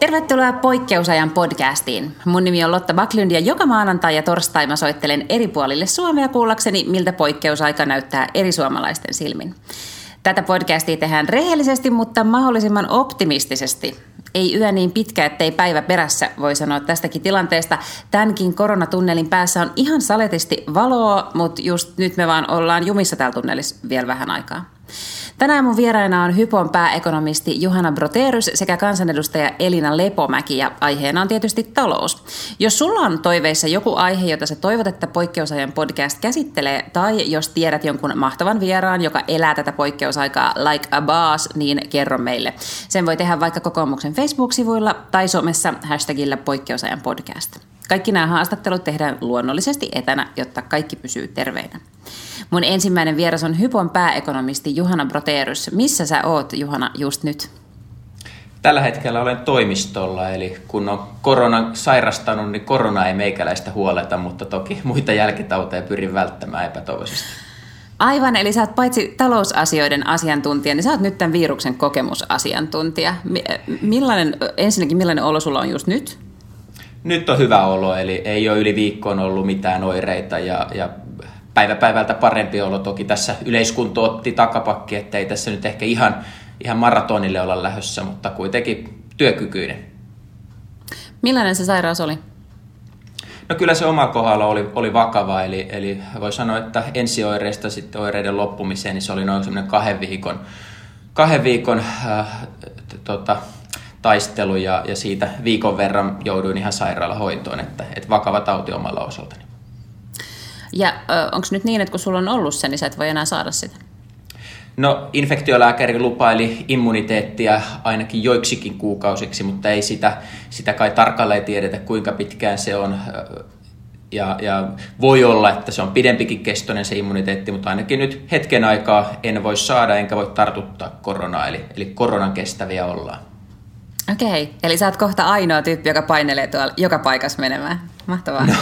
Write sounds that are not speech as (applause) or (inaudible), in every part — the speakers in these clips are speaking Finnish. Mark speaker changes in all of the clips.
Speaker 1: Tervetuloa Poikkeusajan podcastiin. Mun nimi on Lotta Backlund ja joka maanantai ja torstai mä soittelen eri puolille Suomea kuullakseni, miltä poikkeusaika näyttää eri suomalaisten silmin. Tätä podcastia tehdään rehellisesti, mutta mahdollisimman optimistisesti. Ei yö niin pitkä, ettei päivä perässä, voi sanoa tästäkin tilanteesta. Tämänkin koronatunnelin päässä on ihan saletisti valoa, mutta just nyt me vaan ollaan jumissa täällä tunnelissa vielä vähän aikaa. Tänään mun vieraina on Hypon pääekonomisti Juhana Broterus sekä kansanedustaja Elina Lepomäki ja aiheena on tietysti talous. Jos sulla on toiveissa joku aihe, jota sä toivot, että Poikkeusajan podcast käsittelee, tai jos tiedät jonkun mahtavan vieraan, joka elää tätä poikkeusaikaa like a boss, niin kerro meille. Sen voi tehdä vaikka kokoomuksen Facebook-sivuilla tai somessa hashtagillä Poikkeusajan podcast. Kaikki nämä haastattelut tehdään luonnollisesti etänä, jotta kaikki pysyy terveinä. Mun ensimmäinen vieras on Hypon pääekonomisti Juhana Broterus. Missä sä oot, Juhana, just nyt?
Speaker 2: Tällä hetkellä olen toimistolla, eli kun on koronan sairastanut, niin korona ei meikäläistä huoleta, mutta toki muita jälkitauteja pyrin välttämään epätoivoisesti.
Speaker 1: Aivan, eli sä oot paitsi talousasioiden asiantuntija, niin sä oot nyt tämän viruksen kokemusasiantuntija. Millainen, ensinnäkin millainen olo sulla on just nyt?
Speaker 2: Nyt on hyvä olo, eli ei ole yli viikkoon ollut mitään oireita ja, ja päivä päivältä parempi olo. Toki tässä yleiskunto otti takapakki, ettei tässä nyt ehkä ihan, ihan maratonille olla lähdössä, mutta kuitenkin työkykyinen.
Speaker 1: Millainen se sairaus oli?
Speaker 2: No kyllä se oma kohdalla oli, oli vakava, eli, eli voi sanoa, että ensioireista sitten oireiden loppumiseen, niin se oli noin semmoinen kahden viikon, kahden viikon äh, tota, taistelu ja, ja siitä viikon verran jouduin ihan sairaalahoitoon, että, että vakava tauti omalla osaltani.
Speaker 1: Ja onko nyt niin, että kun sulla on ollut se, niin sä et voi enää saada sitä?
Speaker 2: No, infektiolääkäri lupaili immuniteettia ainakin joiksikin kuukausiksi, mutta ei sitä, sitä kai tarkalleen tiedetä, kuinka pitkään se on. Ja, ja voi olla, että se on pidempikin kestoinen se immuniteetti, mutta ainakin nyt hetken aikaa en voi saada enkä voi tartuttaa koronaa, eli, eli koronan kestäviä ollaan.
Speaker 1: Okei, eli sä oot kohta ainoa tyyppi, joka painelee tuolla joka paikassa menemään. Mahtavaa.
Speaker 2: No,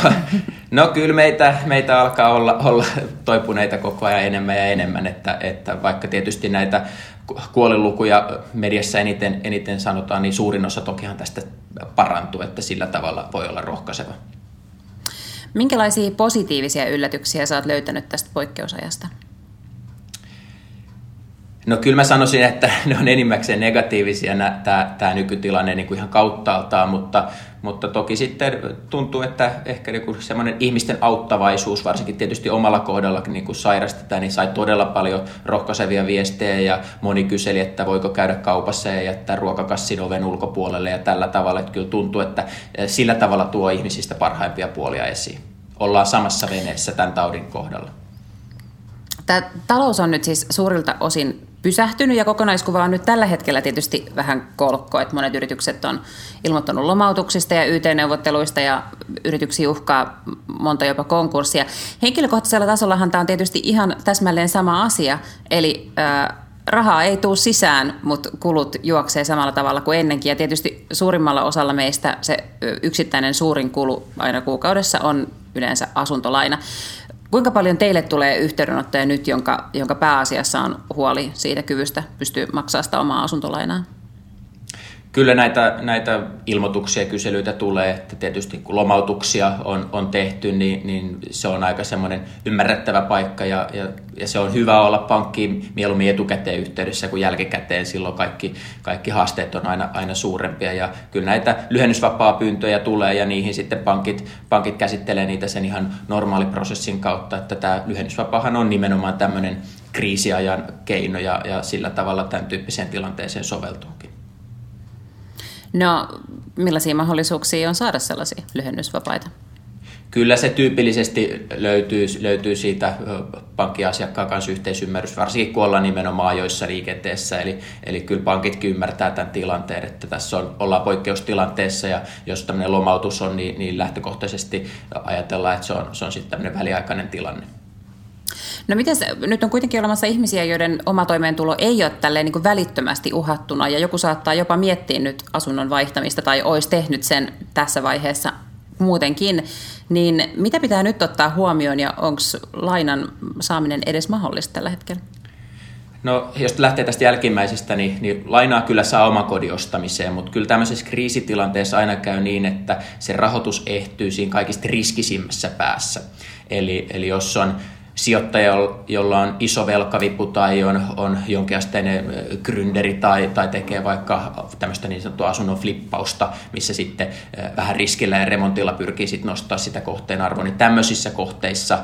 Speaker 2: no kyllä meitä, meitä alkaa olla, olla toipuneita koko ajan enemmän ja enemmän, että, että vaikka tietysti näitä kuolilukuja mediassa eniten, eniten sanotaan, niin suurin osa tokihan tästä parantuu, että sillä tavalla voi olla rohkaiseva.
Speaker 1: Minkälaisia positiivisia yllätyksiä sä oot löytänyt tästä poikkeusajasta?
Speaker 2: No kyllä mä sanoisin, että (laughs) ne on enimmäkseen negatiivisia tämä nykytilanne niin kuin ihan kauttaaltaan, mutta, mutta toki sitten tuntuu, että ehkä niin semmoinen ihmisten auttavaisuus, varsinkin tietysti omalla kohdalla, niin kun sairastetaan, niin sai todella paljon rohkaisevia viestejä ja moni kyseli, että voiko käydä kaupassa ja jättää ruokakassin oven ulkopuolelle ja tällä tavalla, että kyllä tuntuu, että sillä tavalla tuo ihmisistä parhaimpia puolia esiin. Ollaan samassa veneessä tämän taudin kohdalla.
Speaker 1: Tämä talous on nyt siis suurilta osin pysähtynyt ja kokonaiskuva on nyt tällä hetkellä tietysti vähän kolkko, että monet yritykset on ilmoittanut lomautuksista ja YT-neuvotteluista ja yrityksiä uhkaa monta jopa konkurssia. Henkilökohtaisella tasollahan tämä on tietysti ihan täsmälleen sama asia, eli äh, rahaa ei tule sisään, mutta kulut juoksee samalla tavalla kuin ennenkin. Ja tietysti suurimmalla osalla meistä se yksittäinen suurin kulu aina kuukaudessa on yleensä asuntolaina. Kuinka paljon teille tulee yhteydenottoja nyt, jonka, jonka pääasiassa on huoli siitä kyvystä pystyy maksamaan sitä omaa asuntolainaa?
Speaker 2: Kyllä näitä, näitä ilmoituksia ja kyselyitä tulee, että tietysti kun lomautuksia on, on tehty, niin, niin se on aika semmoinen ymmärrettävä paikka ja, ja, ja se on hyvä olla pankkiin mieluummin etukäteen yhteydessä kuin jälkikäteen, silloin kaikki, kaikki haasteet on aina, aina suurempia ja kyllä näitä lyhennysvapaa pyyntöjä tulee ja niihin sitten pankit, pankit käsittelee niitä sen ihan normaaliprosessin kautta, että tämä lyhennysvapaahan on nimenomaan tämmöinen kriisiajan keino ja, ja sillä tavalla tämän tyyppiseen tilanteeseen soveltuukin.
Speaker 1: No, millaisia mahdollisuuksia on saada sellaisia lyhennysvapaita?
Speaker 2: Kyllä se tyypillisesti löytyy, löytyy siitä pankkiasiakkaan kanssa yhteisymmärrys, varsinkin kun ollaan nimenomaan ajoissa liikenteessä. Eli, eli kyllä pankitkin ymmärtää tämän tilanteen, että tässä on, ollaan poikkeustilanteessa ja jos tämmöinen lomautus on, niin, niin lähtökohtaisesti ajatellaan, että se on, se on sitten tämmöinen väliaikainen tilanne.
Speaker 1: No miten nyt on kuitenkin olemassa ihmisiä, joiden oma toimeentulo ei ole tälleen niin kuin välittömästi uhattuna ja joku saattaa jopa miettiä nyt asunnon vaihtamista tai olisi tehnyt sen tässä vaiheessa muutenkin, niin mitä pitää nyt ottaa huomioon ja onko lainan saaminen edes mahdollista tällä hetkellä?
Speaker 2: No, jos lähtee tästä jälkimmäisestä, niin, niin lainaa kyllä saa oman kodin ostamiseen, mutta kyllä tämmöisessä kriisitilanteessa aina käy niin, että se rahoitus ehtyy siinä kaikista riskisimmässä päässä. Eli, eli jos on sijoittaja, jolla on iso velkavipu tai on, on jonkinasteinen gründeri tai, tai tekee vaikka tämmöistä niin sanottua asunnon flippausta, missä sitten vähän riskillä ja remontilla pyrkii sitten nostaa sitä kohteen arvoa, niin tämmöisissä kohteissa,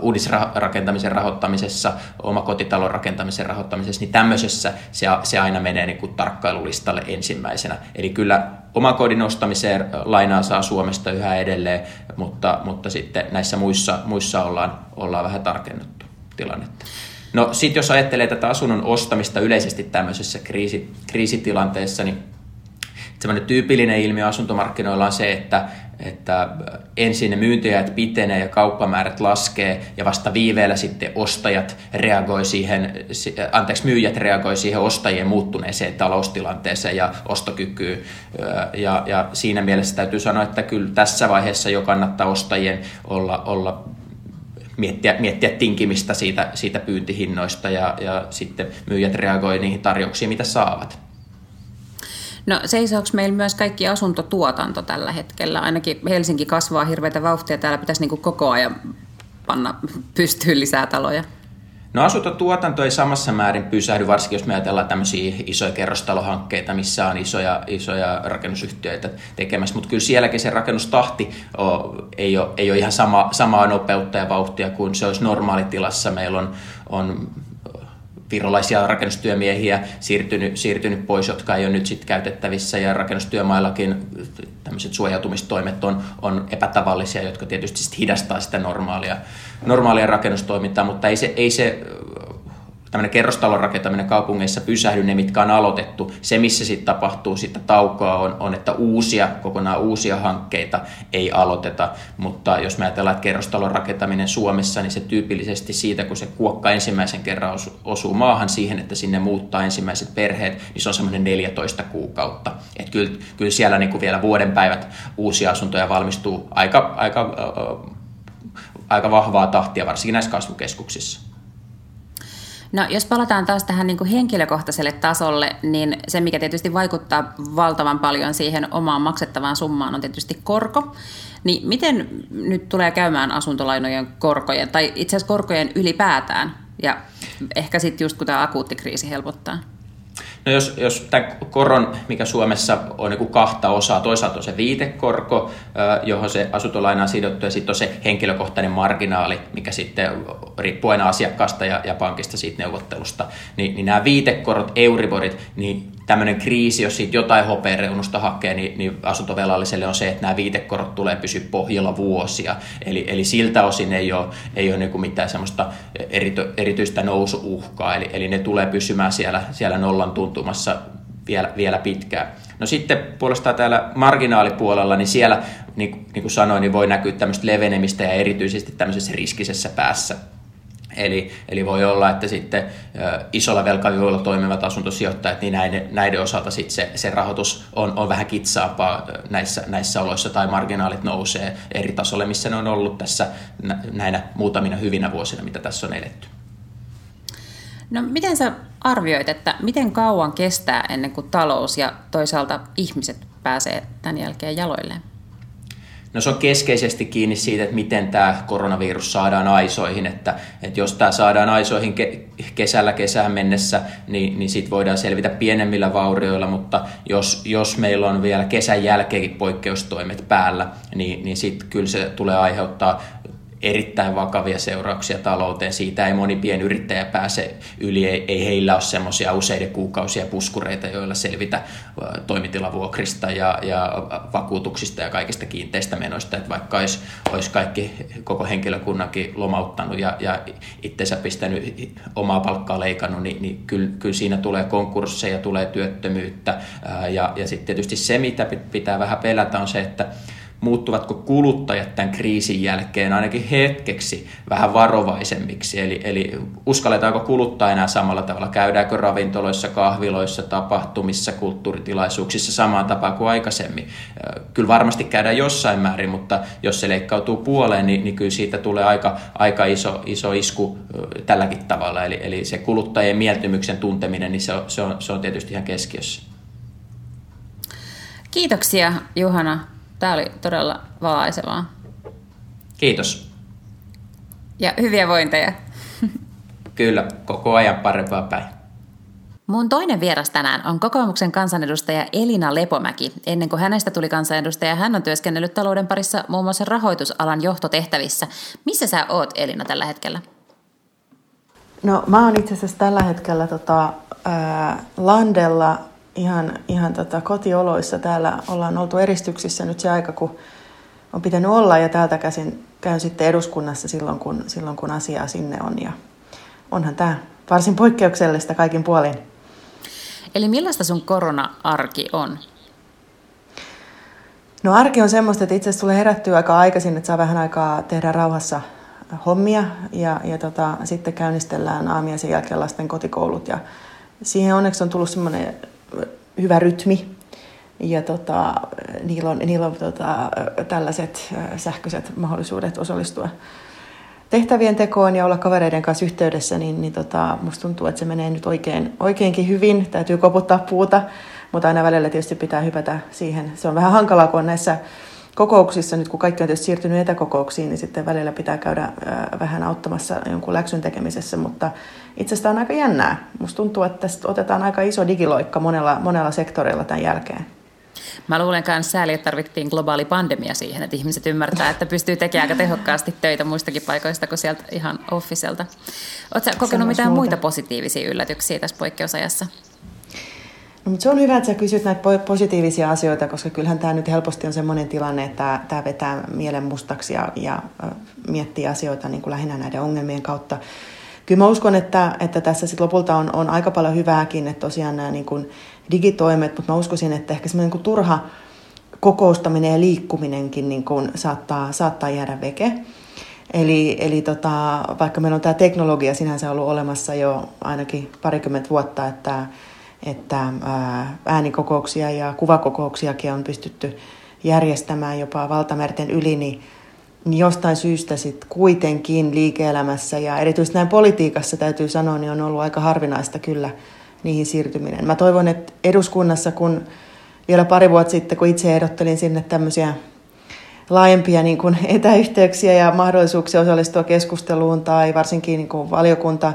Speaker 2: uudisrakentamisen rahoittamisessa, omakotitalon rakentamisen rahoittamisessa, niin tämmöisessä se, se aina menee niin kuin tarkkailulistalle ensimmäisenä. Eli kyllä kodin ostamiseen lainaa saa Suomesta yhä edelleen, mutta, mutta sitten näissä muissa, muissa ollaan, ollaan vähän tarkennettu tilannetta. No sitten jos ajattelee tätä asunnon ostamista yleisesti tämmöisessä kriisi, kriisitilanteessa, niin semmoinen tyypillinen ilmiö asuntomarkkinoilla on se, että, että ensin ne myyntiajat pitenee ja kauppamäärät laskee ja vasta viiveellä sitten ostajat reagoi siihen, anteeksi myyjät reagoi siihen ostajien muuttuneeseen taloustilanteeseen ja ostokykyyn. Ja, ja siinä mielessä täytyy sanoa, että kyllä tässä vaiheessa jo kannattaa ostajien olla, olla miettiä, miettiä tinkimistä siitä, siitä pyyntihinnoista ja, ja sitten myyjät reagoi niihin tarjouksiin, mitä saavat.
Speaker 1: No seisooko meillä myös kaikki asuntotuotanto tällä hetkellä? Ainakin Helsinki kasvaa hirveätä vauhtia, täällä pitäisi niin koko ajan panna pystyyn lisää taloja.
Speaker 2: No asuntotuotanto ei samassa määrin pysähdy, varsinkin jos me ajatellaan tämmöisiä isoja kerrostalohankkeita, missä on isoja, isoja rakennusyhtiöitä tekemässä, mutta kyllä sielläkin se rakennustahti ei, ole, ei ole ihan sama, samaa nopeutta ja vauhtia kuin se olisi normaalitilassa. Meillä on, on virolaisia rakennustyömiehiä siirtynyt, siirtynyt pois, jotka ei ole nyt sitten käytettävissä. Ja rakennustyömaillakin tämmöiset suojautumistoimet on, on epätavallisia, jotka tietysti sit hidastaa sitä normaalia, normaalia rakennustoimintaa, mutta ei se, ei se tämmöinen kerrostalon rakentaminen kaupungeissa pysähdy, ne mitkä on aloitettu. Se, missä sitten tapahtuu sitä taukoa, on, on, että uusia, kokonaan uusia hankkeita ei aloiteta. Mutta jos me ajatellaan, että kerrostalon rakentaminen Suomessa, niin se tyypillisesti siitä, kun se kuokka ensimmäisen kerran osuu maahan siihen, että sinne muuttaa ensimmäiset perheet, niin se on semmoinen 14 kuukautta. Et kyllä, kyllä siellä niin kuin vielä vuoden päivät uusia asuntoja valmistuu aika, aika, aika vahvaa tahtia, varsinkin näissä kasvukeskuksissa.
Speaker 1: No jos palataan taas tähän niin kuin henkilökohtaiselle tasolle, niin se mikä tietysti vaikuttaa valtavan paljon siihen omaan maksettavaan summaan on tietysti korko. Niin miten nyt tulee käymään asuntolainojen korkojen tai itse asiassa korkojen ylipäätään ja ehkä sitten just kun tämä akuutti kriisi helpottaa?
Speaker 2: No jos, jos tämä koron, mikä Suomessa on niin kahta osaa, toisaalta on se viitekorko, johon se asuntolaina on sidottu, ja sitten on se henkilökohtainen marginaali, mikä sitten riippuu aina asiakkaasta ja, ja pankista siitä neuvottelusta. Niin, niin nämä viitekorot, euriborit, niin tämmöinen kriisi, jos siitä jotain hopeareunusta hakee, niin, niin asuntovelalliselle on se, että nämä viitekorot tulee pysyä pohjalla vuosia. Eli, eli siltä osin ei ole, ei ole niin mitään semmoista erity, erityistä nousuuhkaa, eli, eli ne tulee pysymään siellä, siellä nollan tuntumassa vielä, vielä pitkään. No sitten puolestaan täällä marginaalipuolella, niin siellä, niin, niin kuin sanoin, niin voi näkyä tämmöistä levenemistä ja erityisesti tämmöisessä riskisessä päässä Eli, eli voi olla, että sitten isolla velkavivuilla toimivat asuntosijoittajat, niin näiden, näiden osalta sitten se, se rahoitus on, on vähän kitsaampaa näissä, näissä oloissa tai marginaalit nousee eri tasolle, missä ne on ollut tässä näinä muutamina hyvinä vuosina, mitä tässä on eletty.
Speaker 1: No miten sä arvioit, että miten kauan kestää ennen kuin talous ja toisaalta ihmiset pääsee tämän jälkeen jaloilleen?
Speaker 2: No se on keskeisesti kiinni siitä, että miten tämä koronavirus saadaan aisoihin, että, että jos tämä saadaan aisoihin ke- kesällä kesään mennessä, niin, niin sitten voidaan selvitä pienemmillä vaurioilla, mutta jos, jos meillä on vielä kesän jälkeenkin poikkeustoimet päällä, niin, niin sitten kyllä se tulee aiheuttaa erittäin vakavia seurauksia talouteen. Siitä ei moni pienyrittäjä pääse yli, ei, ei heillä ole semmoisia useiden kuukausia puskureita, joilla selvitä toimitilavuokrista ja, ja vakuutuksista ja kaikista kiinteistä menoista. Että vaikka olisi, olisi kaikki koko henkilökunnankin lomauttanut ja, ja itsensä pistänyt omaa palkkaa leikannut, niin, niin kyllä, kyllä siinä tulee konkursseja, tulee työttömyyttä. Ja, ja sitten tietysti se, mitä pitää vähän pelätä, on se, että muuttuvatko kuluttajat tämän kriisin jälkeen ainakin hetkeksi vähän varovaisemmiksi, eli, eli uskalletaanko kuluttaa enää samalla tavalla, käydäänkö ravintoloissa, kahviloissa, tapahtumissa, kulttuuritilaisuuksissa samaan tapaan kuin aikaisemmin. Kyllä varmasti käydään jossain määrin, mutta jos se leikkautuu puoleen, niin, niin kyllä siitä tulee aika, aika iso, iso isku tälläkin tavalla, eli, eli se kuluttajien mieltymyksen tunteminen, niin se on, se on, se on tietysti ihan keskiössä.
Speaker 1: Kiitoksia Juhana. Tämä oli todella valaisevaa.
Speaker 2: Kiitos.
Speaker 1: Ja hyviä vointeja.
Speaker 2: Kyllä, koko ajan parempaa päin.
Speaker 1: Mun toinen vieras tänään on kokoomuksen kansanedustaja Elina Lepomäki. Ennen kuin hänestä tuli kansanedustaja, hän on työskennellyt talouden parissa muun muassa rahoitusalan johtotehtävissä. Missä sä oot, Elina, tällä hetkellä?
Speaker 3: No mä oon itse asiassa tällä hetkellä tota, ää, Landella ihan, ihan tota kotioloissa. Täällä ollaan oltu eristyksissä nyt se aika, kun on pitänyt olla ja täältä käsin käyn sitten eduskunnassa silloin, kun, silloin, kun asiaa sinne on. Ja onhan tämä varsin poikkeuksellista kaikin puolin.
Speaker 1: Eli millaista sun korona-arki on?
Speaker 3: No arki on semmoista, että itse asiassa tulee herättyä aika aikaisin, että saa vähän aikaa tehdä rauhassa hommia ja, ja tota, sitten käynnistellään aamiaisen jälkeen lasten kotikoulut ja siihen onneksi on tullut semmoinen hyvä rytmi ja tota, niillä on, niillä on tota, tällaiset sähköiset mahdollisuudet osallistua tehtävien tekoon ja olla kavereiden kanssa yhteydessä, niin, niin tota, musta tuntuu, että se menee nyt oikein, oikeinkin hyvin. Täytyy koputtaa puuta, mutta aina välillä tietysti pitää hypätä siihen. Se on vähän hankalaa, kun on näissä kokouksissa, nyt kun kaikki on tietysti siirtynyt etäkokouksiin, niin sitten välillä pitää käydä vähän auttamassa jonkun läksyn tekemisessä, mutta itse asiassa on aika jännää. Musta tuntuu, että tästä otetaan aika iso digiloikka monella, monella sektorilla tämän jälkeen.
Speaker 1: Mä luulen myös sääli, että tarvittiin globaali pandemia siihen, että ihmiset ymmärtää, että pystyy tekemään aika tehokkaasti töitä muistakin paikoista kuin sieltä ihan officelta. Oletko kokenut mitään muuta. muita positiivisia yllätyksiä tässä poikkeusajassa?
Speaker 3: No, mutta se on hyvä, että sä kysyt näitä positiivisia asioita, koska kyllähän tämä nyt helposti on sellainen tilanne, että tämä vetää mielen mustaksi ja, ja miettii asioita niin kuin lähinnä näiden ongelmien kautta. Kyllä mä uskon, että, että tässä sit lopulta on, on aika paljon hyvääkin, että tosiaan nämä niin kuin digitoimet, mutta mä uskoisin, että ehkä semmoinen niin turha kokoustaminen ja liikkuminenkin niin kuin saattaa, saattaa jäädä veke. Eli, eli tota, vaikka meillä on tämä teknologia sinänsä ollut olemassa jo ainakin parikymmentä vuotta, että että äänikokouksia ja kuvakokouksiakin on pystytty järjestämään jopa valtamerten yli, niin, niin jostain syystä sitten kuitenkin liike-elämässä ja erityisesti näin politiikassa täytyy sanoa, niin on ollut aika harvinaista kyllä niihin siirtyminen. Mä toivon, että eduskunnassa, kun vielä pari vuotta sitten, kun itse ehdottelin sinne tämmöisiä laajempia niin kuin (laughs) etäyhteyksiä ja mahdollisuuksia osallistua keskusteluun tai varsinkin niin kuin valiokunta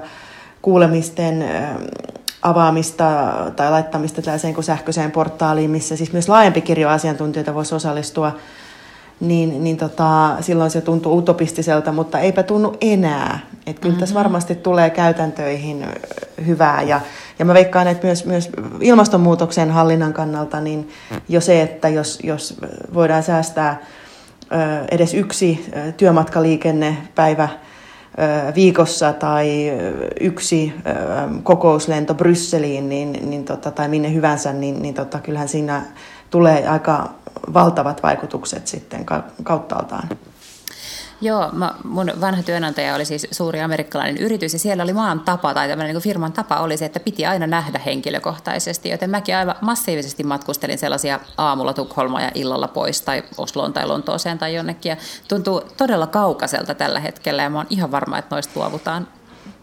Speaker 3: kuulemisten avaamista tai laittamista tällaiseen kuin sähköiseen portaaliin, missä siis myös laajempi kirjo asiantuntijoita voisi osallistua, niin, niin tota, silloin se tuntuu utopistiselta, mutta eipä tunnu enää. Että kyllä mm-hmm. tässä varmasti tulee käytäntöihin hyvää. Ja, ja mä veikkaan, että myös, myös ilmastonmuutoksen hallinnan kannalta, niin jo se, että jos, jos voidaan säästää edes yksi työmatkaliikennepäivä viikossa tai yksi kokouslento Brysseliin niin, niin tota, tai minne hyvänsä, niin, niin tota, kyllähän siinä tulee aika valtavat vaikutukset sitten kauttaaltaan.
Speaker 1: Joo, mä, mun vanha työnantaja oli siis suuri amerikkalainen yritys ja siellä oli maan tapa tai tämmöinen niin firman tapa oli se, että piti aina nähdä henkilökohtaisesti, joten mäkin aivan massiivisesti matkustelin sellaisia aamulla Tukholma ja illalla pois tai Osloon tai Lontooseen tai jonnekin ja tuntuu todella kaukaiselta tällä hetkellä ja mä oon ihan varma, että noista luovutaan.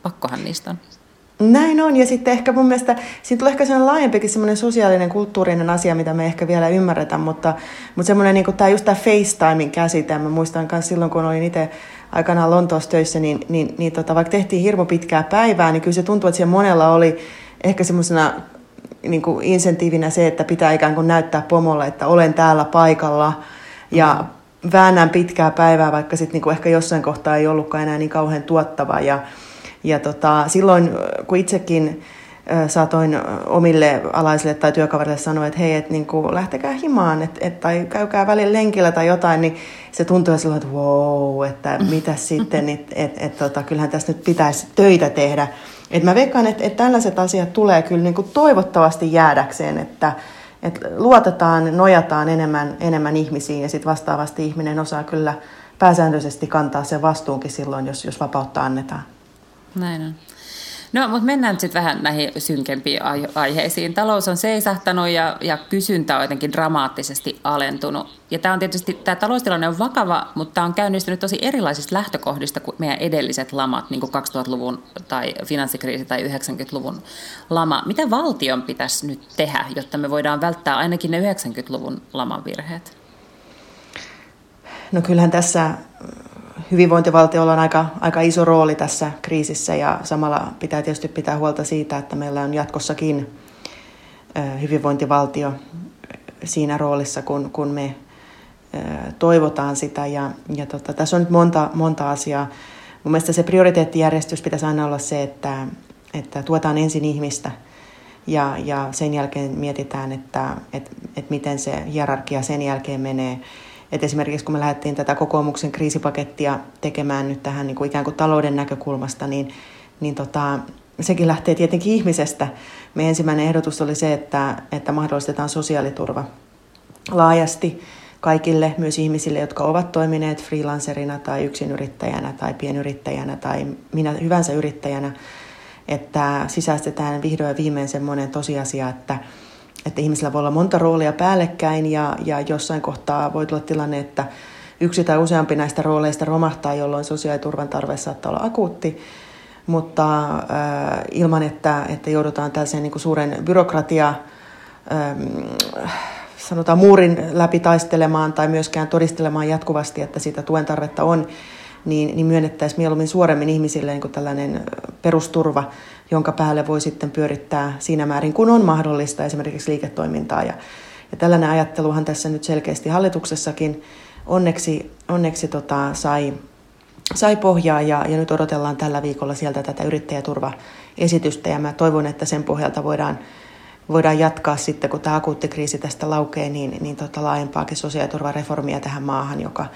Speaker 1: Pakkohan niistä on.
Speaker 3: Näin on, ja sitten ehkä mun mielestä, siinä tulee ehkä sellainen laajempikin semmoinen sosiaalinen, kulttuurinen asia, mitä me ehkä vielä ymmärretään, mutta, mutta semmoinen niin kuin tämä just tämä FaceTimein käsite, mä muistan myös silloin, kun olin itse aikanaan Lontoossa töissä, niin, niin, niin tota, vaikka tehtiin hirmo pitkää päivää, niin kyllä se tuntuu, että siellä monella oli ehkä semmoisena niin kuin insentiivinä se, että pitää ikään kuin näyttää pomolle, että olen täällä paikalla, ja väännän pitkää päivää, vaikka sitten niin ehkä jossain kohtaa ei ollutkaan enää niin kauhean tuottava, ja ja tota, silloin, kun itsekin saatoin omille alaisille tai työkaverille sanoa, että hei, että niin kuin, lähtekää himaan et, et, tai käykää välillä lenkillä tai jotain, niin se tuntuu silloin, että wow, että (laughs) mitä sitten, että et, et, tota, kyllähän tässä nyt pitäisi töitä tehdä. Et mä veikkaan, että et tällaiset asiat tulee kyllä niin kuin toivottavasti jäädäkseen, että et luotetaan, nojataan enemmän, enemmän ihmisiin ja sitten vastaavasti ihminen osaa kyllä pääsääntöisesti kantaa sen vastuunkin silloin, jos, jos vapautta annetaan.
Speaker 1: Näin on. No, mutta mennään sitten vähän näihin synkempiin aiheisiin. Talous on seisahtanut ja, ja kysyntä on jotenkin dramaattisesti alentunut. Ja tämä on tietysti, tämä taloustilanne on vakava, mutta tämä on käynnistynyt tosi erilaisista lähtökohdista kuin meidän edelliset lamat, niin kuin 2000-luvun tai finanssikriisi tai 90-luvun lama. Mitä valtion pitäisi nyt tehdä, jotta me voidaan välttää ainakin ne 90-luvun laman virheet?
Speaker 3: No kyllähän tässä hyvinvointivaltiolla on aika, aika iso rooli tässä kriisissä ja samalla pitää tietysti pitää huolta siitä, että meillä on jatkossakin hyvinvointivaltio siinä roolissa, kun, kun me toivotaan sitä. Ja, ja tota, tässä on nyt monta, monta asiaa. Mun mielestä se prioriteettijärjestys pitäisi aina olla se, että, että tuetaan ensin ihmistä ja, ja sen jälkeen mietitään, että, että, että miten se hierarkia sen jälkeen menee. Et esimerkiksi kun me lähdettiin tätä kokoomuksen kriisipakettia tekemään nyt tähän niin kuin ikään kuin talouden näkökulmasta, niin, niin tota, sekin lähtee tietenkin ihmisestä. Meidän ensimmäinen ehdotus oli se, että, että mahdollistetaan sosiaaliturva laajasti kaikille, myös ihmisille, jotka ovat toimineet freelancerina tai yksinyrittäjänä tai pienyrittäjänä tai minä hyvänsä yrittäjänä, että sisäistetään vihdoin ja viimein semmoinen tosiasia, että, että ihmisillä voi olla monta roolia päällekkäin ja, ja jossain kohtaa voi tulla tilanne, että yksi tai useampi näistä rooleista romahtaa, jolloin sosiaaliturvan tarve saattaa olla akuutti, mutta äh, ilman, että, että joudutaan tällaiseen niin kuin suuren byrokratia, äh, sanotaan muurin läpi taistelemaan tai myöskään todistelemaan jatkuvasti, että sitä tuen tarvetta on, niin, niin myönnettäisiin mieluummin suoremmin ihmisille niin kuin tällainen perusturva, jonka päälle voi sitten pyörittää siinä määrin, kun on mahdollista esimerkiksi liiketoimintaa. Ja, ja tällainen ajatteluhan tässä nyt selkeästi hallituksessakin onneksi, onneksi tota, sai, sai pohjaa ja, ja nyt odotellaan tällä viikolla sieltä tätä yrittäjäturvaesitystä ja mä toivon, että sen pohjalta voidaan, voidaan jatkaa sitten, kun tämä akuutti kriisi tästä laukee, niin, niin tota laajempaakin sosiaaliturvareformia tähän maahan, joka,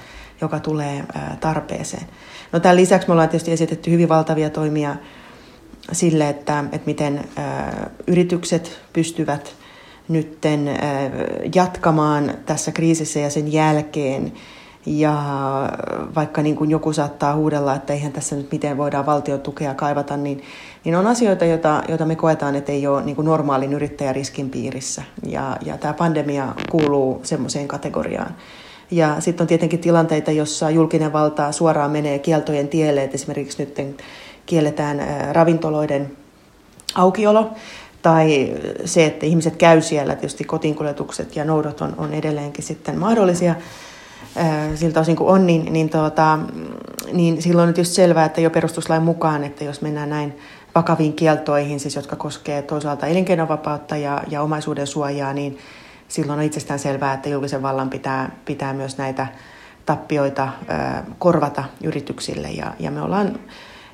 Speaker 3: joka tulee tarpeeseen. No tämän lisäksi me ollaan tietysti esitetty hyvin valtavia toimia sille, että, että miten yritykset pystyvät nytten jatkamaan tässä kriisissä ja sen jälkeen. Ja vaikka niin kuin joku saattaa huudella, että eihän tässä nyt miten voidaan valtiotukea kaivata, niin, niin on asioita, joita, joita me koetaan, että ei ole niin kuin normaalin yrittäjäriskin piirissä. Ja, ja tämä pandemia kuuluu semmoiseen kategoriaan. Ja sitten on tietenkin tilanteita, jossa julkinen valta suoraan menee kieltojen tielle, että esimerkiksi nyt kielletään ravintoloiden aukiolo, tai se, että ihmiset käy siellä, tietysti kotiinkuljetukset ja noudot on, on edelleenkin sitten mahdollisia siltä osin kuin on, niin, niin, tuota, niin silloin on tietysti selvää, että jo perustuslain mukaan, että jos mennään näin vakaviin kieltoihin, siis jotka koskee toisaalta elinkeinovapautta ja, ja omaisuuden suojaa, niin silloin on itsestään selvää, että julkisen vallan pitää, pitää myös näitä tappioita korvata yrityksille. Ja, ja me ollaan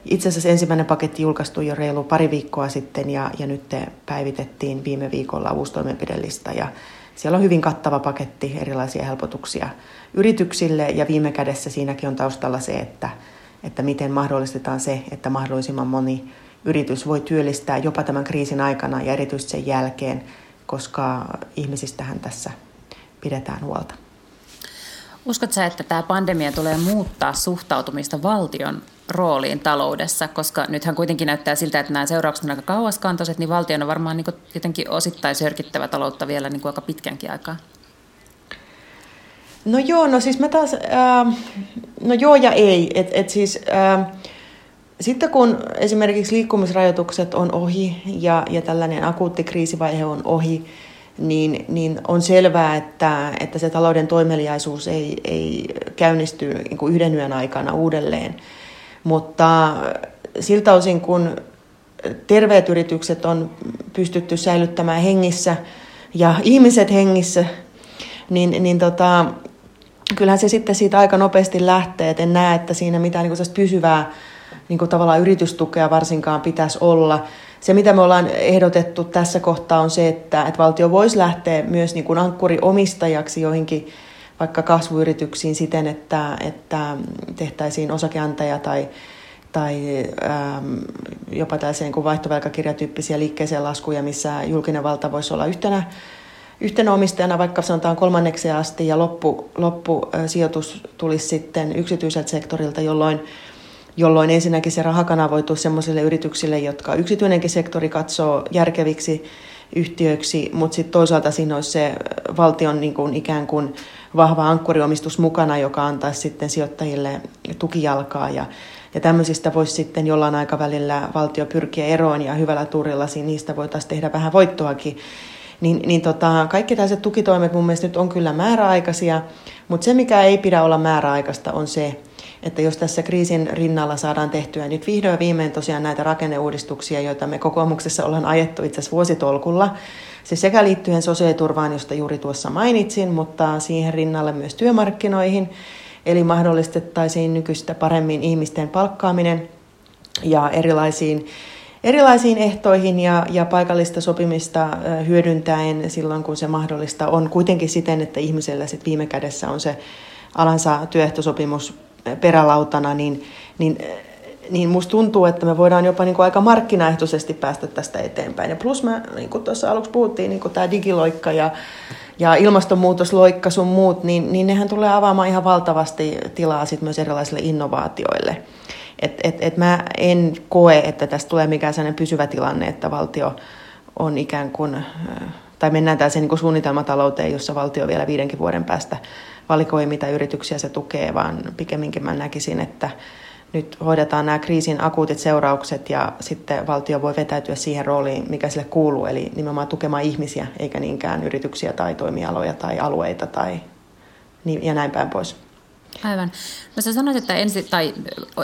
Speaker 3: itse asiassa ensimmäinen paketti julkaistu jo reilu pari viikkoa sitten ja, ja nyt päivitettiin viime viikolla uusi toimenpidelista ja siellä on hyvin kattava paketti erilaisia helpotuksia yrityksille ja viime kädessä siinäkin on taustalla se, että, että miten mahdollistetaan se, että mahdollisimman moni yritys voi työllistää jopa tämän kriisin aikana ja erityisesti sen jälkeen, koska ihmisistähän tässä pidetään huolta.
Speaker 1: Uskotko että tämä pandemia tulee muuttaa suhtautumista valtion rooliin taloudessa, koska nythän kuitenkin näyttää siltä, että nämä seuraukset on aika kauaskantoiset, niin valtion on varmaan niin jotenkin osittain sörkittävä taloutta vielä niin aika pitkänkin aikaa.
Speaker 3: No joo, no siis mä taas, äh, no joo ja ei. Et, et siis, äh, sitten kun esimerkiksi liikkumisrajoitukset on ohi ja, ja tällainen akuutti kriisivaihe on ohi, niin, niin on selvää, että, että se talouden toimeliaisuus ei, ei käynnisty niin kuin yhden yön aikana uudelleen. Mutta siltä osin, kun terveet yritykset on pystytty säilyttämään hengissä ja ihmiset hengissä, niin, niin tota, kyllähän se sitten siitä aika nopeasti lähtee. Et en näe, että siinä mitään niin pysyvää niin kuin tavallaan yritystukea varsinkaan pitäisi olla. Se, mitä me ollaan ehdotettu tässä kohtaa, on se, että, että valtio voisi lähteä myös niin kuin ankkuriomistajaksi joihinkin vaikka kasvuyrityksiin siten, että, että tehtäisiin osakeantaja tai, tai ähm, jopa tällaisia niin vaihtovelkakirjatyyppisiä liikkeeseen laskuja, missä julkinen valta voisi olla yhtenä yhtenä omistajana vaikka sanotaan kolmannekseen asti ja loppu, loppusijoitus tulisi sitten yksityiseltä sektorilta, jolloin, jolloin ensinnäkin se raha kanavoituu sellaisille yrityksille, jotka yksityinenkin sektori katsoo järkeviksi yhtiöiksi, mutta sitten toisaalta siinä olisi se valtion niin kuin ikään kuin vahva ankkuriomistus mukana, joka antaisi sitten sijoittajille tukijalkaa ja, ja tämmöisistä voisi sitten jollain aikavälillä valtio pyrkiä eroon ja hyvällä tuurilla niistä voitaisiin tehdä vähän voittoakin. Niin, niin tota, kaikki tällaiset tukitoimet mun mielestä nyt on kyllä määräaikaisia, mutta se mikä ei pidä olla määräaikaista on se, että jos tässä kriisin rinnalla saadaan tehtyä nyt vihdoin viimein tosiaan näitä rakenneuudistuksia, joita me kokoomuksessa ollaan ajettu itse asiassa vuositolkulla, se sekä liittyen sosiaaliturvaan, josta juuri tuossa mainitsin, mutta siihen rinnalle myös työmarkkinoihin, eli mahdollistettaisiin nykyistä paremmin ihmisten palkkaaminen ja erilaisiin erilaisiin ehtoihin ja, ja paikallista sopimista hyödyntäen silloin, kun se mahdollista on. Kuitenkin siten, että ihmisellä sit viime kädessä on se alansa työehtosopimus perälautana, niin, niin, niin musta tuntuu, että me voidaan jopa niin kuin aika markkinaehtoisesti päästä tästä eteenpäin. Ja plus mä, niin kuin tuossa aluksi puhuttiin, niin kuin tämä digiloikka ja, ja ilmastonmuutosloikka sun muut, niin, niin nehän tulee avaamaan ihan valtavasti tilaa sit myös erilaisille innovaatioille. Et, et, et mä en koe, että tästä tulee mikään sellainen pysyvä tilanne, että valtio on ikään kuin, tai mennään tällaiseen niin suunnitelmatalouteen, jossa valtio vielä viidenkin vuoden päästä valikoi, mitä yrityksiä se tukee, vaan pikemminkin mä näkisin, että nyt hoidetaan nämä kriisin akuutit seuraukset ja sitten valtio voi vetäytyä siihen rooliin, mikä sille kuuluu, eli nimenomaan tukemaan ihmisiä, eikä niinkään yrityksiä tai toimialoja tai alueita tai niin, ja näin päin pois.
Speaker 1: Aivan. No sä sanoit, että ensi, tai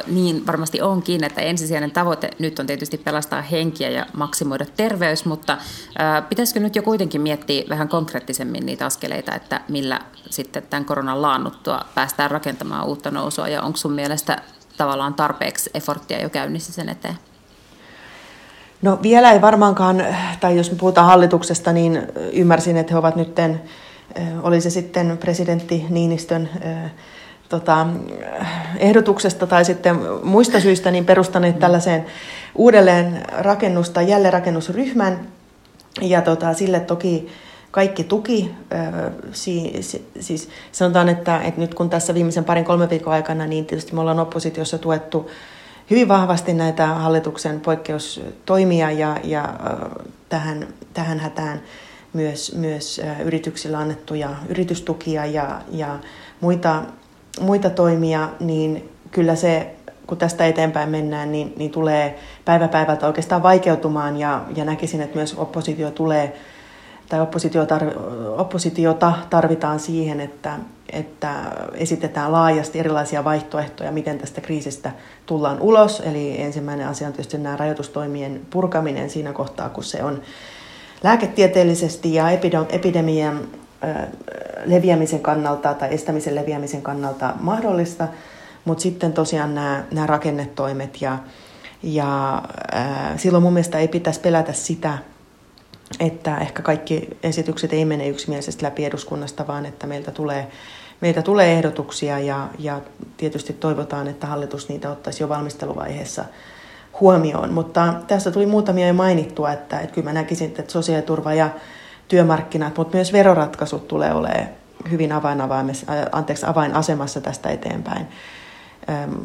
Speaker 1: niin varmasti onkin, että ensisijainen tavoite nyt on tietysti pelastaa henkiä ja maksimoida terveys, mutta ää, pitäisikö nyt jo kuitenkin miettiä vähän konkreettisemmin niitä askeleita, että millä sitten tämän koronan laannuttua päästään rakentamaan uutta nousua ja onko sun mielestä tavallaan tarpeeksi efforttia jo käynnissä sen eteen?
Speaker 3: No vielä ei varmaankaan, tai jos me puhutaan hallituksesta, niin ymmärsin, että he ovat nytten, oli se sitten presidentti Niinistön tota, ehdotuksesta tai sitten muista syistä niin perustaneet tällaiseen uudelleen rakennusta, jälleenrakennusryhmän. Ja tota, sille toki kaikki tuki. Siis sanotaan, että, että nyt kun tässä viimeisen parin kolme viikon aikana, niin tietysti me ollaan oppositiossa tuettu hyvin vahvasti näitä hallituksen poikkeustoimia ja, ja tähän, tähän hätään myös, myös yrityksillä annettuja yritystukia ja, ja muita muita toimia, niin kyllä se, kun tästä eteenpäin mennään, niin, niin tulee päivä päivältä oikeastaan vaikeutumaan ja, ja näkisin, että myös oppositio tulee tai oppositio tarvi, oppositiota tarvitaan siihen, että, että esitetään laajasti erilaisia vaihtoehtoja, miten tästä kriisistä tullaan ulos. Eli ensimmäinen asia on tietysti nämä rajoitustoimien purkaminen siinä kohtaa, kun se on lääketieteellisesti ja epidemian leviämisen kannalta tai estämisen leviämisen kannalta mahdollista, mutta sitten tosiaan nämä, nämä rakennetoimet ja, ja ää, silloin mun mielestä ei pitäisi pelätä sitä, että ehkä kaikki esitykset ei mene yksimielisesti läpi eduskunnasta, vaan että meiltä tulee, meiltä tulee ehdotuksia ja, ja tietysti toivotaan, että hallitus niitä ottaisi jo valmisteluvaiheessa huomioon. Mutta tässä tuli muutamia jo mainittua, että, että kyllä mä näkisin, että sosiaaliturva ja työmarkkinat, mutta myös veroratkaisut tulee olemaan hyvin anteeksi, avainasemassa tästä eteenpäin.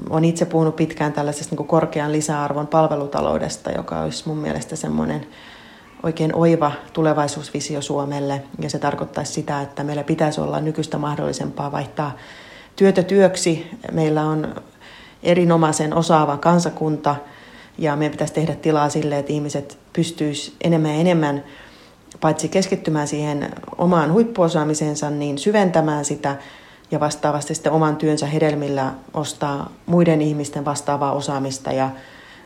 Speaker 3: Olen itse puhunut pitkään tällaisesta niin korkean lisäarvon palvelutaloudesta, joka olisi mun mielestä semmoinen oikein oiva tulevaisuusvisio Suomelle. Ja se tarkoittaisi sitä, että meillä pitäisi olla nykyistä mahdollisempaa vaihtaa työtä työksi. Meillä on erinomaisen osaava kansakunta ja meidän pitäisi tehdä tilaa sille, että ihmiset pystyisivät enemmän ja enemmän – paitsi keskittymään siihen omaan huippuosaamiseensa, niin syventämään sitä ja vastaavasti sitten oman työnsä hedelmillä ostaa muiden ihmisten vastaavaa osaamista. Ja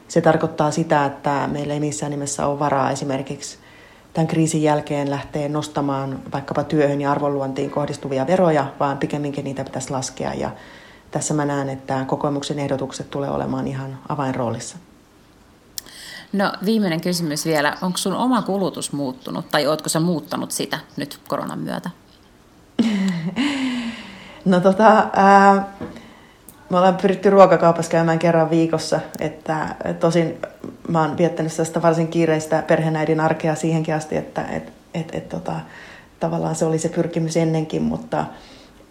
Speaker 3: se tarkoittaa sitä, että meillä ei missään nimessä ole varaa esimerkiksi tämän kriisin jälkeen lähteä nostamaan vaikkapa työhön ja arvonluontiin kohdistuvia veroja, vaan pikemminkin niitä pitäisi laskea. Ja tässä mä näen, että kokoomuksen ehdotukset tulee olemaan ihan avainroolissa.
Speaker 1: No viimeinen kysymys vielä. Onko sun oma kulutus muuttunut tai ootko sä muuttanut sitä nyt koronan myötä? (laughs)
Speaker 3: no tota, ää, me ollaan pyritty ruokakaupassa käymään kerran viikossa, että tosin mä oon viettänyt sitä varsin kiireistä perheenäidin arkea siihenkin asti, että et, et, et, tota, tavallaan se oli se pyrkimys ennenkin, mutta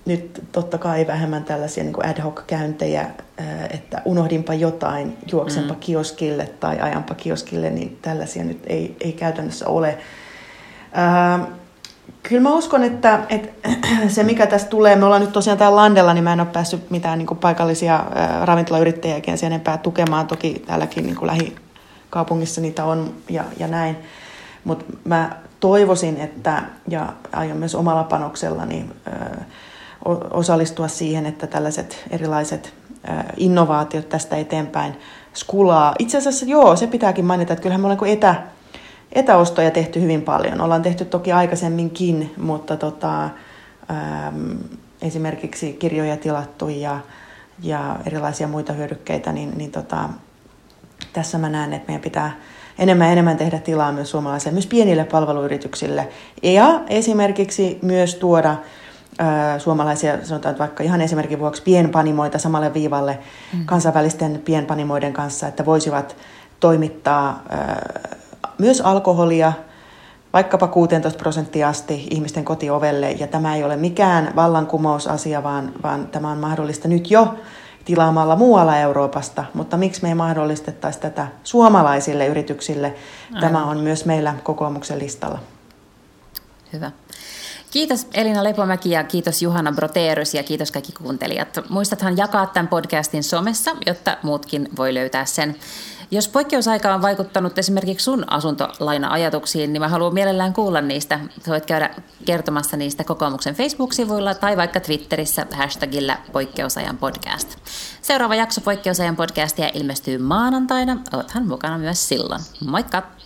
Speaker 3: nyt totta kai vähemmän tällaisia niin ad hoc-käyntejä, että unohdinpa jotain, juoksenpa mm. kioskille tai ajanpa kioskille, niin tällaisia nyt ei, ei käytännössä ole. Ää, kyllä mä uskon, että, että (clears throat) se mikä tästä tulee, me ollaan nyt tosiaan täällä Landella, niin mä en ole päässyt mitään niin kuin paikallisia ää, ravintolayrittäjiäkin sen enempää tukemaan. Toki täälläkin niin kuin lähikaupungissa niitä on ja, ja näin. Mutta mä toivoisin, että, ja aion myös omalla panoksellani ää, osallistua siihen, että tällaiset erilaiset innovaatiot tästä eteenpäin skulaa. Itse asiassa joo, se pitääkin mainita, että kyllähän me ollaan etä, etäostoja tehty hyvin paljon. Ollaan tehty toki aikaisemminkin, mutta tota, äm, esimerkiksi kirjoja tilattu ja, ja erilaisia muita hyödykkeitä, niin, niin tota, tässä mä näen, että meidän pitää enemmän ja enemmän tehdä tilaa myös suomalaisille, myös pienille palveluyrityksille. Ja esimerkiksi myös tuoda suomalaisia, sanotaan vaikka ihan esimerkin vuoksi pienpanimoita samalle viivalle mm. kansainvälisten pienpanimoiden kanssa, että voisivat toimittaa myös alkoholia vaikkapa 16 prosenttia asti ihmisten kotiovelle. Ja tämä ei ole mikään vallankumousasia, vaan, vaan tämä on mahdollista nyt jo tilaamalla muualla Euroopasta. Mutta miksi me ei mahdollistettaisi tätä suomalaisille yrityksille? Tämä on myös meillä kokoomuksen listalla.
Speaker 1: Hyvä. Kiitos Elina Lepomäki ja kiitos Juhana Broteerys ja kiitos kaikki kuuntelijat. Muistathan jakaa tämän podcastin somessa, jotta muutkin voi löytää sen. Jos poikkeusaika on vaikuttanut esimerkiksi sun asuntolaina-ajatuksiin, niin mä haluan mielellään kuulla niistä. Voit käydä kertomassa niistä kokoomuksen Facebook-sivuilla tai vaikka Twitterissä hashtagillä poikkeusajan podcast. Seuraava jakso poikkeusajan podcastia ilmestyy maanantaina. Oothan mukana myös silloin. Moikka!